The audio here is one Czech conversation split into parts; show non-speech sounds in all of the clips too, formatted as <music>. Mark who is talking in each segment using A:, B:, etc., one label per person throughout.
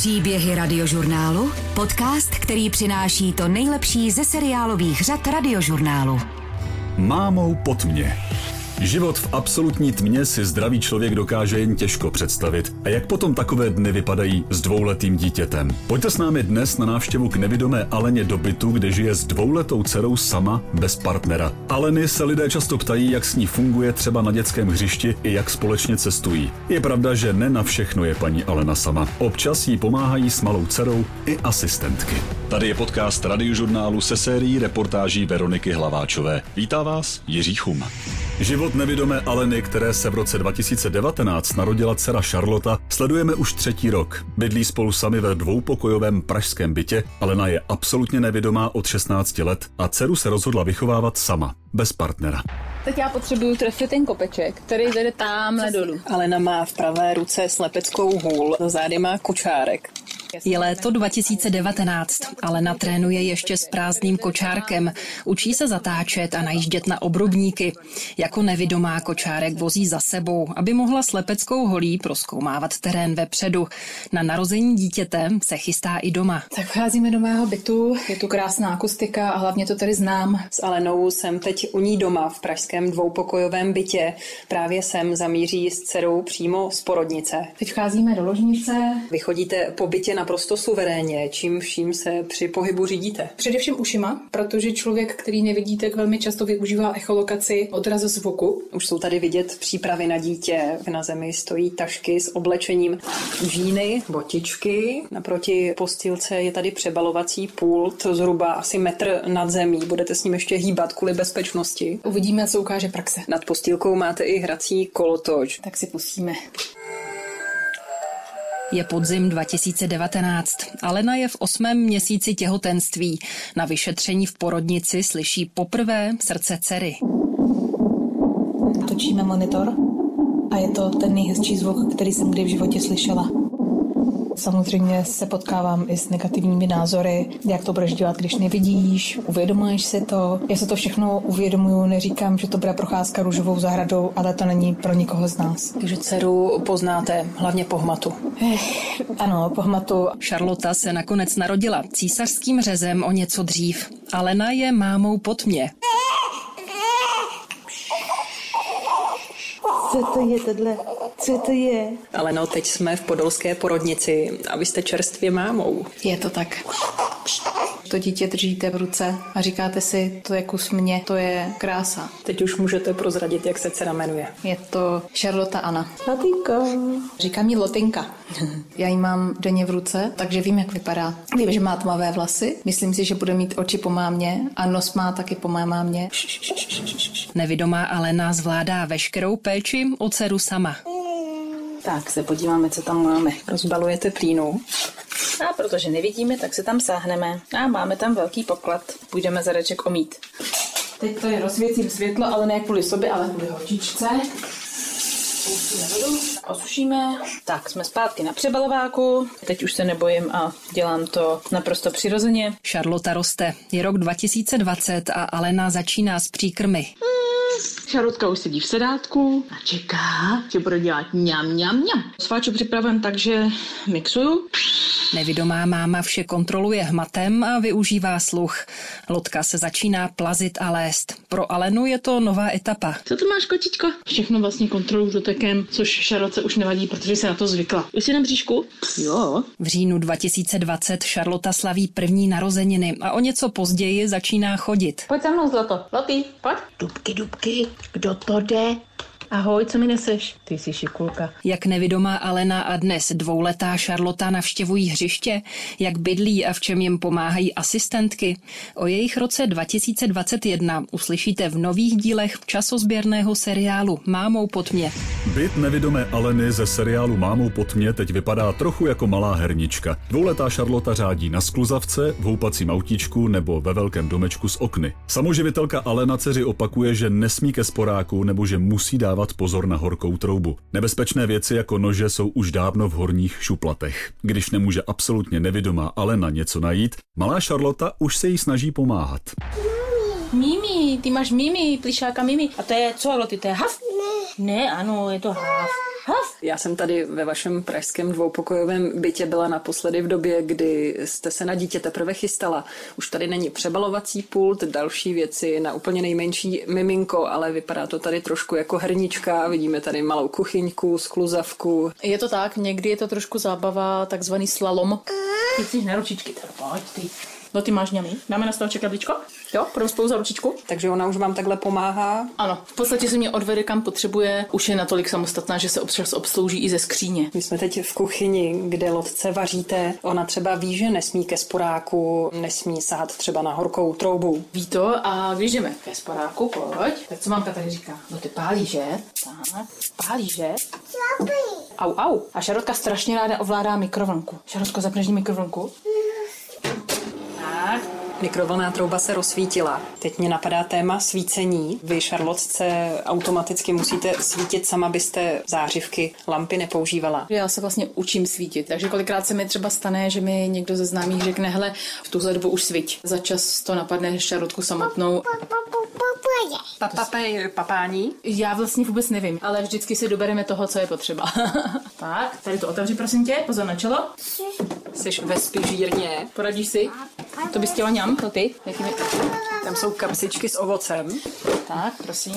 A: Příběhy radiožurnálu, podcast, který přináší to nejlepší ze seriálových řad radiožurnálu.
B: Mámou pod mě. Život v absolutní tmě si zdravý člověk dokáže jen těžko představit. A jak potom takové dny vypadají s dvouletým dítětem? Pojďte s námi dnes na návštěvu k nevidomé Aleně do bytu, kde žije s dvouletou dcerou sama, bez partnera. Aleny se lidé často ptají, jak s ní funguje třeba na dětském hřišti i jak společně cestují. Je pravda, že ne na všechno je paní Alena sama. Občas jí pomáhají s malou dcerou i asistentky. Tady je podcast radiožurnálu se sérií reportáží Veroniky Hlaváčové. Vítá vás Jiří Chum. Život nevidomé Aleny, které se v roce 2019 narodila dcera Charlotta, sledujeme už třetí rok. Bydlí spolu sami ve dvoupokojovém pražském bytě. Alena je absolutně nevidomá od 16 let a dceru se rozhodla vychovávat sama, bez partnera.
C: Teď já potřebuju trefit ten kopeček, který vede tamhle dolů.
D: Alena má v pravé ruce slepeckou hůl, za zády má kočárek.
E: Je léto 2019. Alena trénuje ještě s prázdným kočárkem. Učí se zatáčet a najíždět na obrubníky. Jako nevidomá kočárek vozí za sebou, aby mohla slepeckou holí proskoumávat terén vepředu. Na narození dítěte se chystá i doma.
C: Tak vcházíme do mého bytu, je tu krásná akustika a hlavně to tady znám.
D: S Alenou jsem teď u ní doma v pražském dvoupokojovém bytě. Právě sem zamíří s dcerou přímo z porodnice.
C: Teď vcházíme do ložnice.
D: Vy chodíte po bytě naprosto suverénně, čím vším se při pohybu řídíte.
C: Především ušima, protože člověk, který nevidí, tak velmi často využívá echolokaci odrazu zvuku.
D: Už jsou tady vidět přípravy na dítě. Na zemi stojí tašky s oblečením, žíny, botičky. Naproti postilce je tady přebalovací pult, zhruba asi metr nad zemí. Budete s ním ještě hýbat kvůli bezpečnosti.
C: Uvidíme, co ukáže praxe.
D: Nad postilkou máte i hrací kolotoč.
C: Tak si pustíme.
E: Je podzim 2019. Alena je v osmém měsíci těhotenství. Na vyšetření v porodnici slyší poprvé srdce dcery.
C: Točíme monitor a je to ten nejhezčí zvuk, který jsem kdy v životě slyšela. Samozřejmě se potkávám i s negativními názory, jak to budeš dělat, když nevidíš, uvědomuješ si to. Já se to všechno uvědomuju, neříkám, že to bude procházka růžovou zahradou, ale to není pro nikoho z nás.
D: Takže dceru poznáte hlavně po hmatu.
C: Eh, ano, po hmatu.
E: Charlotta se nakonec narodila císařským řezem o něco dřív. Alena je mámou pod mě.
C: Co to je tohle? Co to je?
D: Ale no, teď jsme v podolské porodnici a vy jste čerstvě mámou.
C: Je to tak. To dítě držíte v ruce a říkáte si, to je kus mě, to je krása.
D: Teď už můžete prozradit, jak se dcera jmenuje.
C: Je to Charlotte Anna. Lotinka. Říká mi Lotinka. <laughs> Já ji mám denně v ruce, takže vím, jak vypadá. Vím, že má tmavé vlasy. Myslím si, že bude mít oči po mámě a nos má taky po mé mámě.
E: Nevidomá Alena zvládá veškerou péči o dceru sama.
C: Tak se podíváme, co tam máme.
D: Rozbalujete plínu.
C: A protože nevidíme, tak se tam sáhneme. A máme tam velký poklad. Půjdeme zadeček omít. Teď to je rozsvěcím světlo, ale ne kvůli sobě, ale kvůli holčičce. Osušíme. Tak, jsme zpátky na přebalováku. Teď už se nebojím a dělám to naprosto přirozeně.
E: Charlotta roste. Je rok 2020 a Alena začíná s příkrmy.
C: Šarotka už sedí v sedátku a čeká, že bude dělat ňam, ňam, ňam. Sváču připraven tak, že mixuju.
E: Nevidomá máma vše kontroluje hmatem a využívá sluch. Lotka se začíná plazit a lézt. Pro Alenu je to nová etapa.
C: Co tu máš, kočičko? Všechno vlastně kontroluju dotekem, což Šarotce už nevadí, protože se na to zvykla. Už jsi na bříšku? Jo.
E: V říjnu 2020 Charlotta slaví první narozeniny a o něco později začíná chodit.
C: Pojď za mnou, zlato. Lotý, pojď. Dubky, dubky. Kdo to jde? Ahoj, co mi neseš? Ty jsi šikulka.
E: Jak nevidomá Alena a dnes dvouletá Charlotta navštěvují hřiště, jak bydlí a v čem jim pomáhají asistentky. O jejich roce 2021 uslyšíte v nových dílech časozběrného seriálu Mámou pod mě.
B: Byt nevidomé Aleny ze seriálu Mámou pod mě teď vypadá trochu jako malá hernička. Dvouletá Charlotta řádí na skluzavce, v houpacím autíčku nebo ve velkém domečku s okny. Samoživitelka Alena dceři opakuje, že nesmí ke sporáku nebo že musí dávat pozor na horkou troubu. Nebezpečné věci jako nože jsou už dávno v horních šuplatech. Když nemůže absolutně nevidomá Alena něco najít, malá Charlotta už se jí snaží pomáhat.
C: Mimi, ty máš Mimi, plišáka Mimi. A to je co, Loty, to je haf? Ne. Ne, ano, je to haf.
D: Já jsem tady ve vašem pražském dvoupokojovém bytě byla naposledy v době, kdy jste se na dítě teprve chystala. Už tady není přebalovací pult, další věci na úplně nejmenší miminko, ale vypadá to tady trošku jako hernička. Vidíme tady malou kuchyňku, skluzavku.
C: Je to tak, někdy je to trošku zábava, takzvaný slalom. Ty jsi na ručičky, teda pojď ty. No ty máš ňamy. Dáme na stolček jablíčko? Jo, půjdeme spolu za ručičku?
D: Takže ona už vám takhle pomáhá.
C: Ano, v podstatě se mě odvede kam potřebuje, už je natolik samostatná, že se občas obslouží i ze skříně.
D: My jsme teď v kuchyni, kde lodce vaříte. Ona třeba ví, že nesmí ke sporáku, nesmí sahat třeba na horkou troubu.
C: Ví to a když jdeme ke sporáku, pojď. Tak co mamka tady říká? No ty pálí, že? Tak, pálí, že? Au, au. A Šarotka strašně ráda ovládá mikrovlnku. Šarotko, zapneš mikrovlnku? Tak,
D: Mikrovlnná trouba se rozsvítila. Teď mě napadá téma svícení. Vy, Šarlotce, automaticky musíte svítit sama, byste zářivky, lampy nepoužívala.
C: Já se vlastně učím svítit, takže kolikrát se mi třeba stane, že mi někdo ze známých řekne, hele, v tuhle dobu už svíť. Za čas to napadne Šarotku samotnou.
D: Papapej, papání.
C: Já vlastně vůbec nevím, ale vždycky si dobereme toho, co je potřeba. <laughs> tak, tady to otevři, prosím tě, pozor na čelo.
D: Jsi ve spižírně.
C: Poradíš si? To bys chtěla ňam, to ty? Jaký mi...
D: Tam jsou kapsičky s ovocem.
C: Tak, prosím.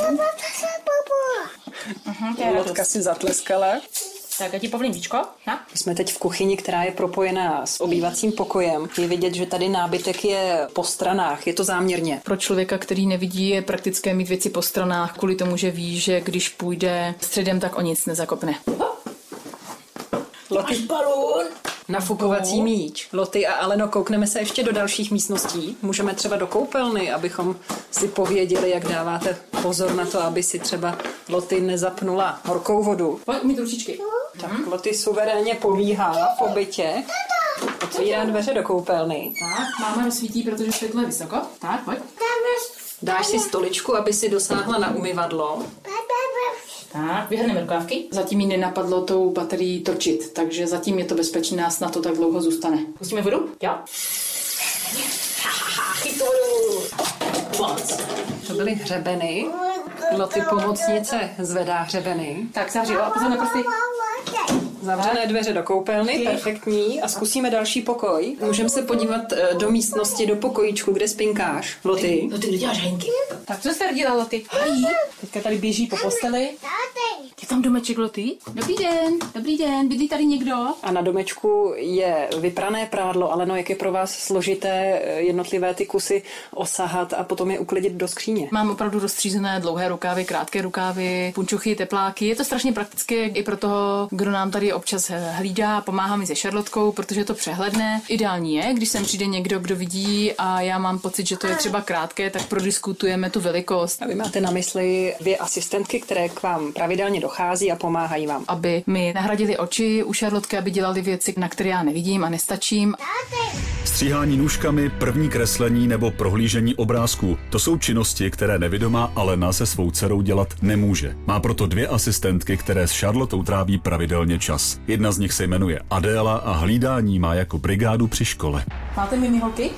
C: Mhm, to je
D: Lotka
C: radost.
D: si zatleskala.
C: Tak, já ti povlím víčko. Na?
D: Jsme teď v kuchyni, která je propojená s obývacím pokojem. Je vidět, že tady nábytek je po stranách. Je to záměrně.
C: Pro člověka, který nevidí, je praktické mít věci po stranách, kvůli tomu, že ví, že když půjde středem, tak o nic nezakopne.
D: Loty,
C: balón!
D: Nafukovací míč. Loty a Aleno, koukneme se ještě do dalších místností. Můžeme třeba do koupelny, abychom si pověděli, jak dáváte pozor na to, aby si třeba Loty nezapnula horkou vodu.
C: Pojď mi ručičky.
D: Tak Loty suverénně povíhá po bytě. Otvírá dveře do koupelny.
C: Tak, máma rozsvítí, protože světlo je vysoko. Tak, pojď.
D: Dáš si stoličku, aby si dosáhla na umyvadlo.
C: Tak, vyhrneme rukávky. Zatím jí nenapadlo tou baterií točit, takže zatím je to bezpečné, nás na to tak dlouho zůstane. Pustíme vodu? Jo. Moc.
D: To byly hřebeny. Loty pomocnice zvedá hřebeny.
C: Tak, zavři, jo, pozor na prsty.
D: Zavřené dveře do koupelny, perfektní. A zkusíme další pokoj. Můžeme se podívat eh, do místnosti, do pokojíčku, kde spinkáš. Loty.
C: No ty děláš henky? Tak co jste dělala, Loty? Teďka tady běží po posteli. Je tam domeček, Loty? Dobrý den, dobrý den, bydlí tady někdo?
D: A na domečku je vyprané prádlo, ale no, jak je pro vás složité eh, jednotlivé ty kusy osahat a potom je uklidit do skříně.
C: Mám opravdu rozstřízené dlouhé rukávy, krátké rukávy, punčuchy, tepláky. Je to strašně praktické i pro toho, kdo nám tady občas hlídá, pomáhá mi se šarlotkou, protože je to přehledné. Ideální je, když sem přijde někdo, kdo vidí a já mám pocit, že to je třeba krátké, tak prodiskutujeme tu velikost,
D: A vy máte na mysli dvě asistentky, které k vám pravidelně dochází a pomáhají vám.
C: aby mi nahradili oči u šarlotky, aby dělali věci, na které já nevidím a nestačím.
B: Stříhání nůžkami, první kreslení nebo prohlížení obrázků. To jsou činnosti, které nevidomá Alena se svou dcerou dělat nemůže. Má proto dvě asistentky, které s Charlotou tráví pravidelně čas. Jedna z nich se jmenuje Adéla a hlídání má jako brigádu při škole.
C: Máte mi holky?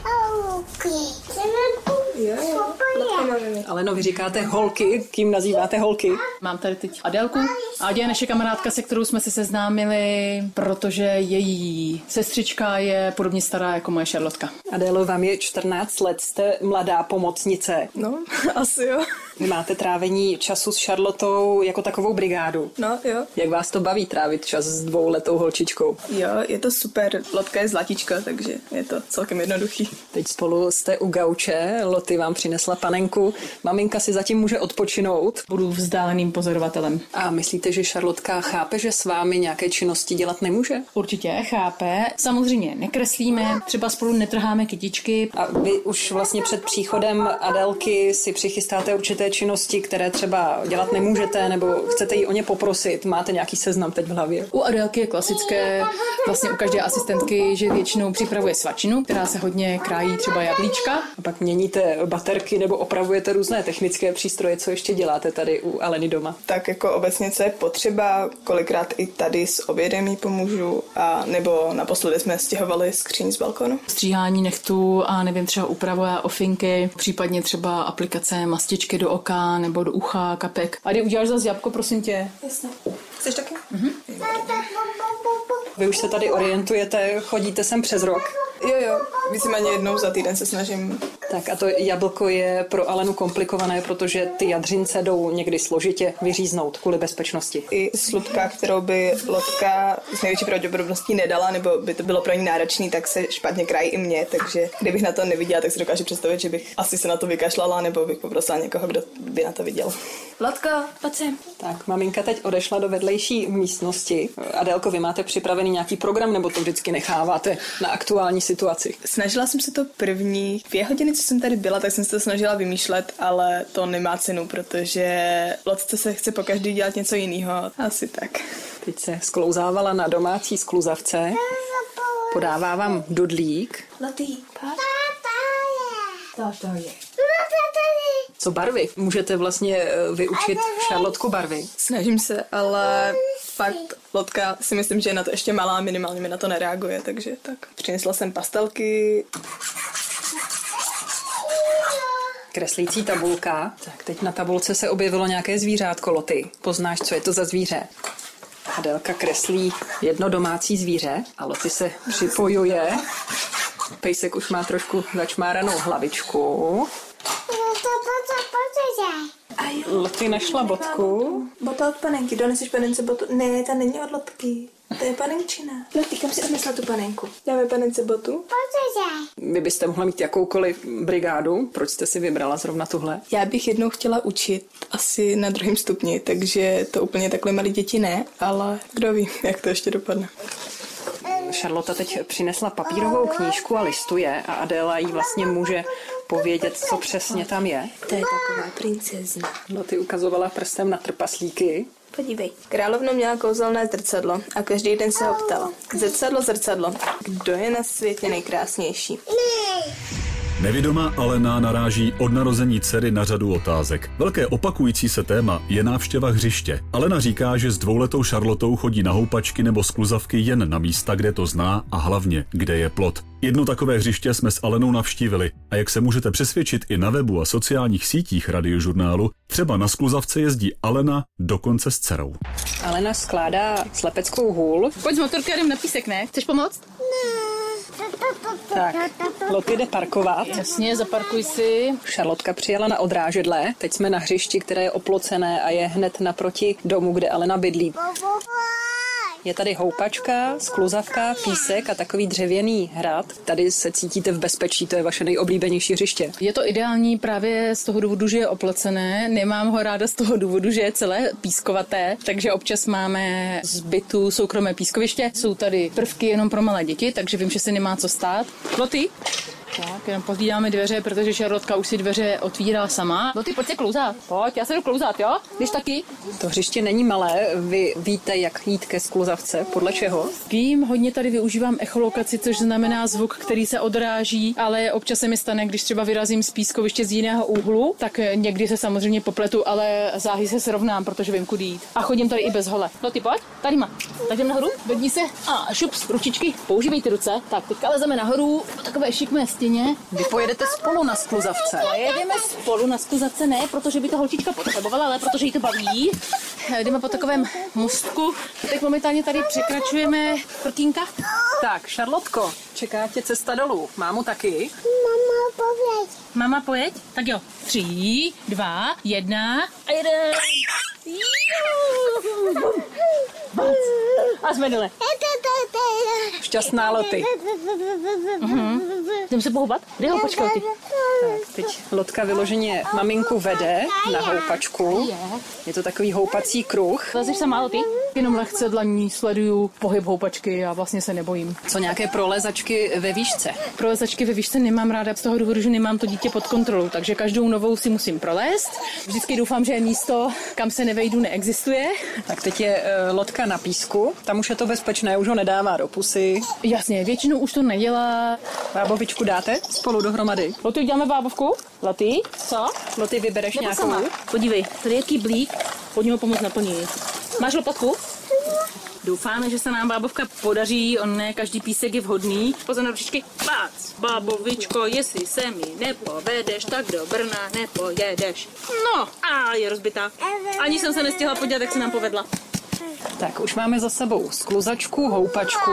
D: Ale no, vy říkáte holky, kým nazýváte holky?
C: Mám tady teď Adélku. Adě je naše kamarádka, se kterou jsme se seznámili, protože její sestřička je podobně stará jako moje Šarlotka.
D: Adélo, vám je 14 let, jste mladá pomocnice.
F: No, <laughs> asi jo.
D: Vy máte trávení času s Charlotou jako takovou brigádu.
F: No, jo.
D: Jak vás to baví trávit čas s dvouletou holčičkou?
F: Jo, je to super. Lotka je zlatička, takže je to celkem jednoduchý.
D: Teď spolu jste u gauče, Loty vám přinesla panenku, maminka si zatím může odpočinout.
C: Budu vzdáleným pozorovatelem.
D: A myslíte, že Charlotka chápe, že s vámi nějaké činnosti dělat nemůže?
C: Určitě chápe. Samozřejmě nekreslíme, třeba spolu netrháme kytičky.
D: A vy už vlastně před příchodem Adelky si přichystáte určité činnosti, které třeba dělat nemůžete, nebo chcete ji o ně poprosit. Máte nějaký seznam teď v hlavě?
C: U Adélky je klasické, vlastně u každé asistentky, že většinou připravuje svačinu, která se hodně krájí třeba jablíčka.
D: A pak měníte baterky nebo opravujete různé technické přístroje. Co ještě děláte tady u Aleny doma?
F: Tak jako obecně, co je potřeba, kolikrát i tady s obědem jí pomůžu, a nebo naposledy jsme stěhovali skříň z balkonu.
C: Stříhání nechtů a nevím, třeba úpravuje ofinky, případně třeba aplikace mastičky do oka nebo do ucha, kapek. A kdy uděláš zase jabko, prosím tě?
F: Jasně. Chceš taky?
C: Mhm. mhm.
D: Vy už se tady orientujete, chodíte sem přes rok.
F: Jo, jo, víceméně jednou za týden se snažím
D: tak a to jablko je pro Alenu komplikované, protože ty jadřince jdou někdy složitě vyříznout kvůli bezpečnosti.
F: I slupka, kterou by lotka s největší pravděpodobností nedala, nebo by to bylo pro ní náročný, tak se špatně krají i mě, takže kdybych na to neviděla, tak si dokážu představit, že bych asi se na to vykašlala, nebo bych poprosila někoho, kdo by na to viděl.
G: Lotko, pojď sem.
D: Tak, maminka teď odešla do vedlejší místnosti. Adélko, vy máte připravený nějaký program, nebo to vždycky necháváte na aktuální situaci?
F: Snažila jsem se to první dvě hodiny, co jsem tady byla, tak jsem se to snažila vymýšlet, ale to nemá cenu, protože lotce se chce po každý dělat něco jiného. Asi tak.
D: Teď se sklouzávala na domácí skluzavce. Podává vám dudlík.
G: Lotý, pojď. To, to je.
D: Co barvy? Můžete vlastně eh, vyučit Šarlotku barvy.
F: Snažím se, ale fakt lotka si myslím, že je na to ještě malá, minimálně mi na to nereaguje, takže tak. Přinesla jsem pastelky,
D: Kreslící tabulka. Tak teď na tabulce se objevilo nějaké zvířátko Loty. Poznáš, co je to za zvíře? Adelka kreslí jedno domácí zvíře a Loty se připojuje. Pejsek už má trošku začmáranou hlavičku. Loty našla bodku.
G: Bota od panenky, doneseš panence botu. Ne, ta není od lotky. To je panenčina. Lotý, kam si odnesla tu panenku?
F: dáme panence botu.
D: Vy byste mohla mít jakoukoliv brigádu. Proč jste si vybrala zrovna tuhle?
F: Já bych jednou chtěla učit asi na druhém stupni, takže to úplně takhle malí děti ne, ale kdo ví, jak to ještě dopadne.
D: Charlotte teď přinesla papírovou knížku a listuje a Adéla jí vlastně může povědět, co přesně tam je.
G: To je taková princezna.
D: Loty ukazovala prstem na trpaslíky.
G: Podívej.
F: Královna měla kouzelné zrcadlo a každý den se ho ptala. Zrcadlo, zrcadlo, kdo je na světě nejkrásnější?
B: Nevidomá Alena naráží od narození dcery na řadu otázek. Velké opakující se téma je návštěva hřiště. Alena říká, že s dvouletou Šarlotou chodí na houpačky nebo skluzavky jen na místa, kde to zná a hlavně, kde je plot. Jedno takové hřiště jsme s Alenou navštívili a jak se můžete přesvědčit i na webu a sociálních sítích radiožurnálu, třeba na skluzavce jezdí Alena dokonce s dcerou.
D: Alena skládá slepeckou hůl.
C: Pojď s motorky jdem na písek, ne? Chceš pomoct?
D: Tak, Loty jde parkovat.
C: Jasně, zaparkuj si.
D: Šarlotka přijela na odrážedle. Teď jsme na hřišti, které je oplocené a je hned naproti domu, kde Alena bydlí. Je tady houpačka, skluzavka, písek a takový dřevěný hrad. Tady se cítíte v bezpečí, to je vaše nejoblíbenější hřiště.
C: Je to ideální právě z toho důvodu, že je oplocené. Nemám ho ráda z toho důvodu, že je celé pískovaté, takže občas máme z bytu soukromé pískoviště. Jsou tady prvky jenom pro malé děti, takže vím, že se nemá co stát. Loty? Tak, jenom pozvídáme dveře, protože Šarlotka už si dveře otvírá sama. Loty, pojď se klouzat. Pojď, já se jdu klouzat, jo? Když taky?
D: To hřiště není malé, vy víte, jak jít ke skluzavce, podle čeho?
C: Vím, hodně tady využívám echolokaci, což znamená zvuk, který se odráží, ale občas se mi stane, když třeba vyrazím z pískoviště z jiného úhlu, tak eh, někdy se samozřejmě popletu, ale záhy se srovnám, protože vím, kudy jít. A chodím tady i bez hole. No ty pojď, tady má. Tak jdem nahoru, vedni se a šups, ručičky, používej ty ruce. Tak, teďka lezeme nahoru, takové šikmé stěně.
D: Vy pojedete spolu na skluzavce.
C: Jedeme spolu na skuzavce, ne, protože by to holčička potřebovala, ale protože jí to baví. Jdeme po takovém mostku. Teď momentálně tady překračujeme prkínka.
D: Tak, Šarlotko, čeká tě cesta dolů. Mámu taky?
C: Mama, pojeď. Tak jo. Tři, dva, jedna a jeden. <laughs> A jsme dole.
D: Šťastná Loty.
C: Jdeme se pohoubat? Je houpačka, ty?
D: Tak, teď Lotka vyloženě maminku vede na houpačku. Je to takový houpací kruh.
C: Lezeš sama, ty? Jenom lehce dlaní sleduju pohyb houpačky a vlastně se nebojím.
D: Co nějaké prolezačky ve výšce?
C: Prolezačky ve výšce nemám ráda z toho důvodu, že nemám to dítě pod kontrolou, takže každou novou si musím prolézt. Vždycky doufám, že místo, kam se nevejdu, neexistuje.
D: Tak teď je e, Lotka na písku. Tam už je to bezpečné, už ho nedává do pusy.
C: Jasně, většinou už to nedělá.
D: Bábovičku dáte spolu dohromady?
C: Loty, uděláme bábovku? Loty, co?
D: Loty, vybereš
C: Nebo
D: nějakou?
C: sama? Podívej, tady je jaký blík, pojď ho pomoct naplnit. Máš lopatku? Doufáme, že se nám bábovka podaří, on ne každý písek je vhodný. Pozor na ručičky. Pác, bábovičko, jestli se mi nepovedeš, tak do Brna nepojedeš. No, a je rozbitá. Ani jsem se nestihla podívat, jak se nám povedla.
D: Tak, už máme za sebou skluzačku, houpačku,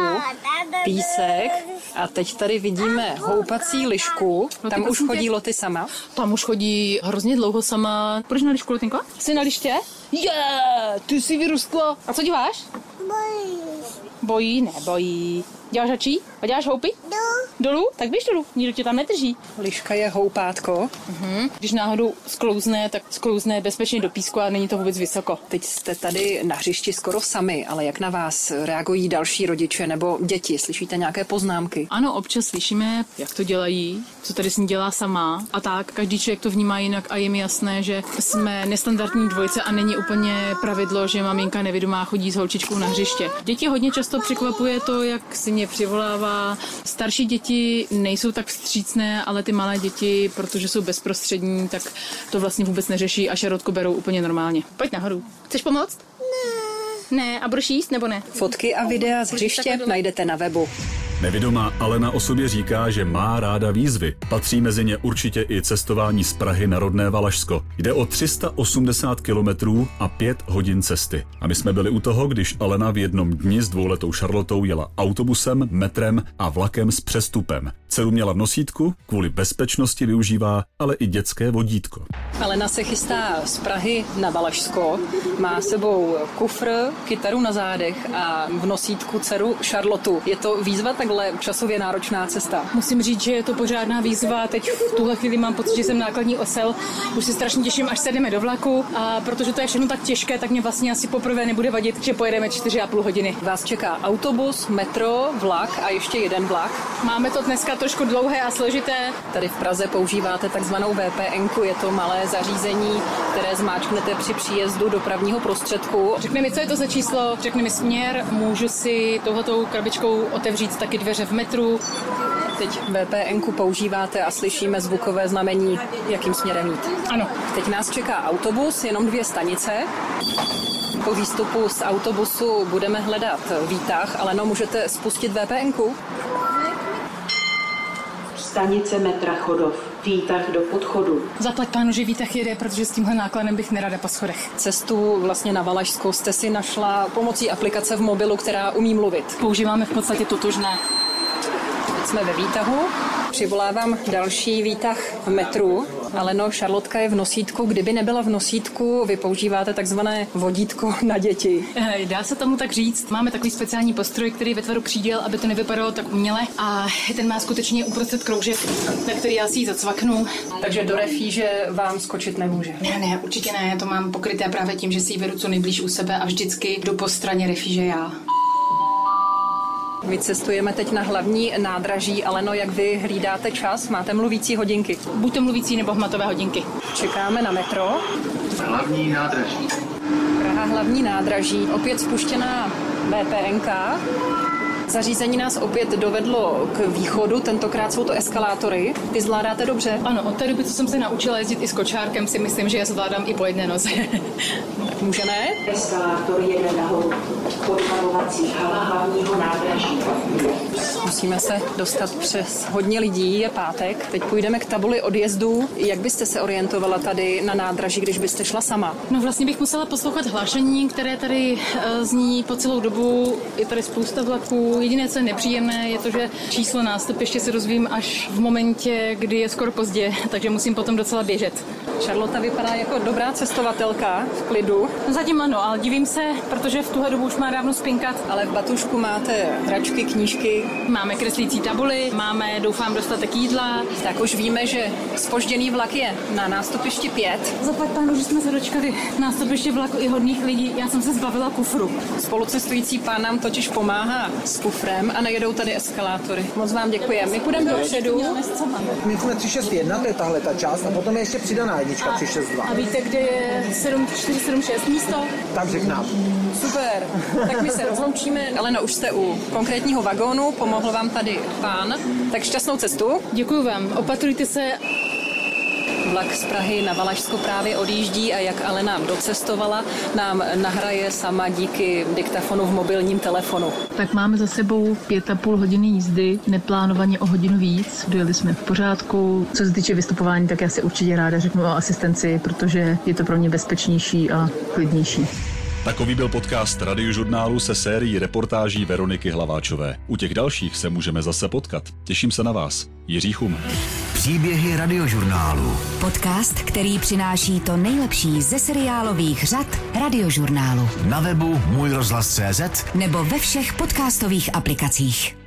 D: písek a teď tady vidíme houpací lišku. Tam už chodí Loty sama.
C: Tam už chodí hrozně dlouho sama. Proč na lišku, Lotinko? Jsi na liště? Je, yeah, ty jsi vyrůstla. A co děláš? Bojí. Bojí, nebojí. Děláš hačí? A děláš houpy?
H: No.
C: Dolů? Tak běž dolů, nikdo tě tam nedrží.
D: Liška je houpátko.
C: Mhm. Když náhodou sklouzne, tak sklouzne bezpečně do písku a není to vůbec vysoko.
D: Teď jste tady na hřišti skoro sami, ale jak na vás reagují další rodiče nebo děti? Slyšíte nějaké poznámky?
C: Ano, občas slyšíme, jak to dělají, co tady s ní dělá sama a tak. Každý člověk to vnímá jinak a je mi jasné, že jsme nestandardní dvojice a není úplně pravidlo, že maminka nevědomá chodí s holčičkou na hřiště. Děti hodně často překvapuje to, jak si mě přivolává. Starší děti nejsou tak vstřícné, ale ty malé děti, protože jsou bezprostřední, tak to vlastně vůbec neřeší a šarotko berou úplně normálně. Pojď nahoru. Chceš pomoct? Ne. Ne, a budeš jíst nebo ne?
D: Fotky a videa z hřiště najdete na webu.
B: Nevidomá Alena o sobě říká, že má ráda výzvy. Patří mezi ně určitě i cestování z Prahy na rodné Valašsko. Jde o 380 kilometrů a 5 hodin cesty. A my jsme byli u toho, když Alena v jednom dni s dvouletou Charlotou jela autobusem, metrem a vlakem s přestupem. Dceru měla v nosítku, kvůli bezpečnosti využívá ale i dětské vodítko.
D: Alena se chystá z Prahy na Valašsko, má sebou kufr, kytaru na zádech a v nosítku dceru Charlotu. Je to výzva takhle časově náročná cesta?
C: Musím říct, že je to pořádná výzva. Teď v tuhle chvíli mám pocit, že jsem nákladní osel. Už se strašně těším, až sedeme do vlaku. A protože to je všechno tak těžké, tak mě vlastně asi poprvé nebude vadit, že pojedeme 4,5 hodiny.
D: Vás čeká autobus, metro, vlak a ještě jeden vlak.
C: Máme to dneska trošku dlouhé a složité.
D: Tady v Praze používáte takzvanou VPN, je to malé zařízení, které zmáčknete při příjezdu dopravního prostředku.
C: Řekni mi, co je to za číslo, řekni mi směr, můžu si touhletou krabičkou otevřít taky dveře v metru.
D: Teď VPN používáte a slyšíme zvukové znamení, jakým směrem jít.
C: Ano.
D: Teď nás čeká autobus, jenom dvě stanice. Po výstupu z autobusu budeme hledat výtah, ale no, můžete spustit VPN.
I: Stanice metra Chodov. Výtah do podchodu.
C: Zaplať pánu, že výtah jede, protože s tímhle nákladem bych nerada po schodech.
D: Cestu vlastně na Valašskou jste si našla pomocí aplikace v mobilu, která umí mluvit.
C: Používáme v podstatě totožné.
D: Teď jsme ve výtahu. Přivolávám další výtah v metru. Ale no, Šarlotka je v nosítku. Kdyby nebyla v nosítku, vy používáte takzvané vodítko na děti.
C: Dá se tomu tak říct. Máme takový speciální postroj, který ve tvaru křídel, aby to nevypadalo tak uměle. A ten má skutečně uprostřed kroužek, na který já si ji zacvaknu.
D: Takže do refíže vám skočit nemůže.
C: Ne, ne, určitě ne. Já to mám pokryté právě tím, že si ji vedu co nejblíž u sebe a vždycky jdu po straně refíže já.
D: My cestujeme teď na hlavní nádraží, ale no, jak vy hlídáte čas? Máte mluvící hodinky?
C: Buď to mluvící nebo hmatové hodinky.
D: Čekáme na metro.
J: Hlavní nádraží.
D: Praha hlavní nádraží, opět spuštěná VPNK. Zařízení nás opět dovedlo k východu, tentokrát jsou to eskalátory. Ty zvládáte dobře?
C: Ano, od té doby, co jsem se naučila jezdit i s kočárkem, si myslím, že je zvládám i po jedné noze.
D: tak <laughs> můžeme?
I: Eskalátor jede nahoru. Podpalovací hala hlavního nádraží.
D: Musíme se dostat přes hodně lidí, je pátek. Teď půjdeme k tabuli odjezdu. Jak byste se orientovala tady na nádraží, když byste šla sama?
C: No vlastně bych musela poslouchat hlášení, které tady uh, zní po celou dobu. Je tady spousta vlaků. Jediné, co je nepříjemné, je to, že číslo nástupiště se dozvím až v momentě, kdy je skoro pozdě, <laughs> takže musím potom docela běžet.
D: Charlotte vypadá jako dobrá cestovatelka v klidu.
C: No zatím ano, ale divím se, protože v tuhle dobu už má dávno spinkat.
D: Ale v batušku máte hračky, knížky.
C: Máme kreslící tabuly, máme, doufám, dostatek jídla.
D: Tak už víme, že spožděný vlak je na nástupišti 5.
C: Zaplať pánu, že jsme se dočkali nástupiště vlaku i hodných lidí. Já jsem se zbavila kufru.
D: Spolucestující pán nám totiž pomáhá s kufrem a nejedou tady eskalátory. Moc vám děkujeme. My půjdeme dopředu.
K: My jsme 361, to je tahle ta část, a potom je ještě přidaná jednička 362.
C: A víte, kde je 7476 místo?
K: Tak řek nám.
D: Super, tak my se rozloučíme. Alena, už jste u konkrétního vagónu, pomohl vám tady pán. Tak šťastnou cestu.
C: Děkuji vám, opatrujte se.
D: Vlak z Prahy na Valašsko právě odjíždí a jak Alena docestovala, nám nahraje sama díky diktafonu v mobilním telefonu.
C: Tak máme za sebou pět a půl hodiny jízdy, neplánovaně o hodinu víc. Dojeli jsme v pořádku. Co se týče vystupování, tak já si určitě ráda řeknu o asistenci, protože je to pro mě bezpečnější a klidnější.
B: Takový byl podcast radiožurnálu se sérií reportáží Veroniky Hlaváčové. U těch dalších se můžeme zase potkat. Těším se na vás. Jiří Chum.
A: Příběhy radiožurnálu. Podcast, který přináší to nejlepší ze seriálových řad radiožurnálu.
L: Na webu můj rozhlas CZ
A: nebo ve všech podcastových aplikacích.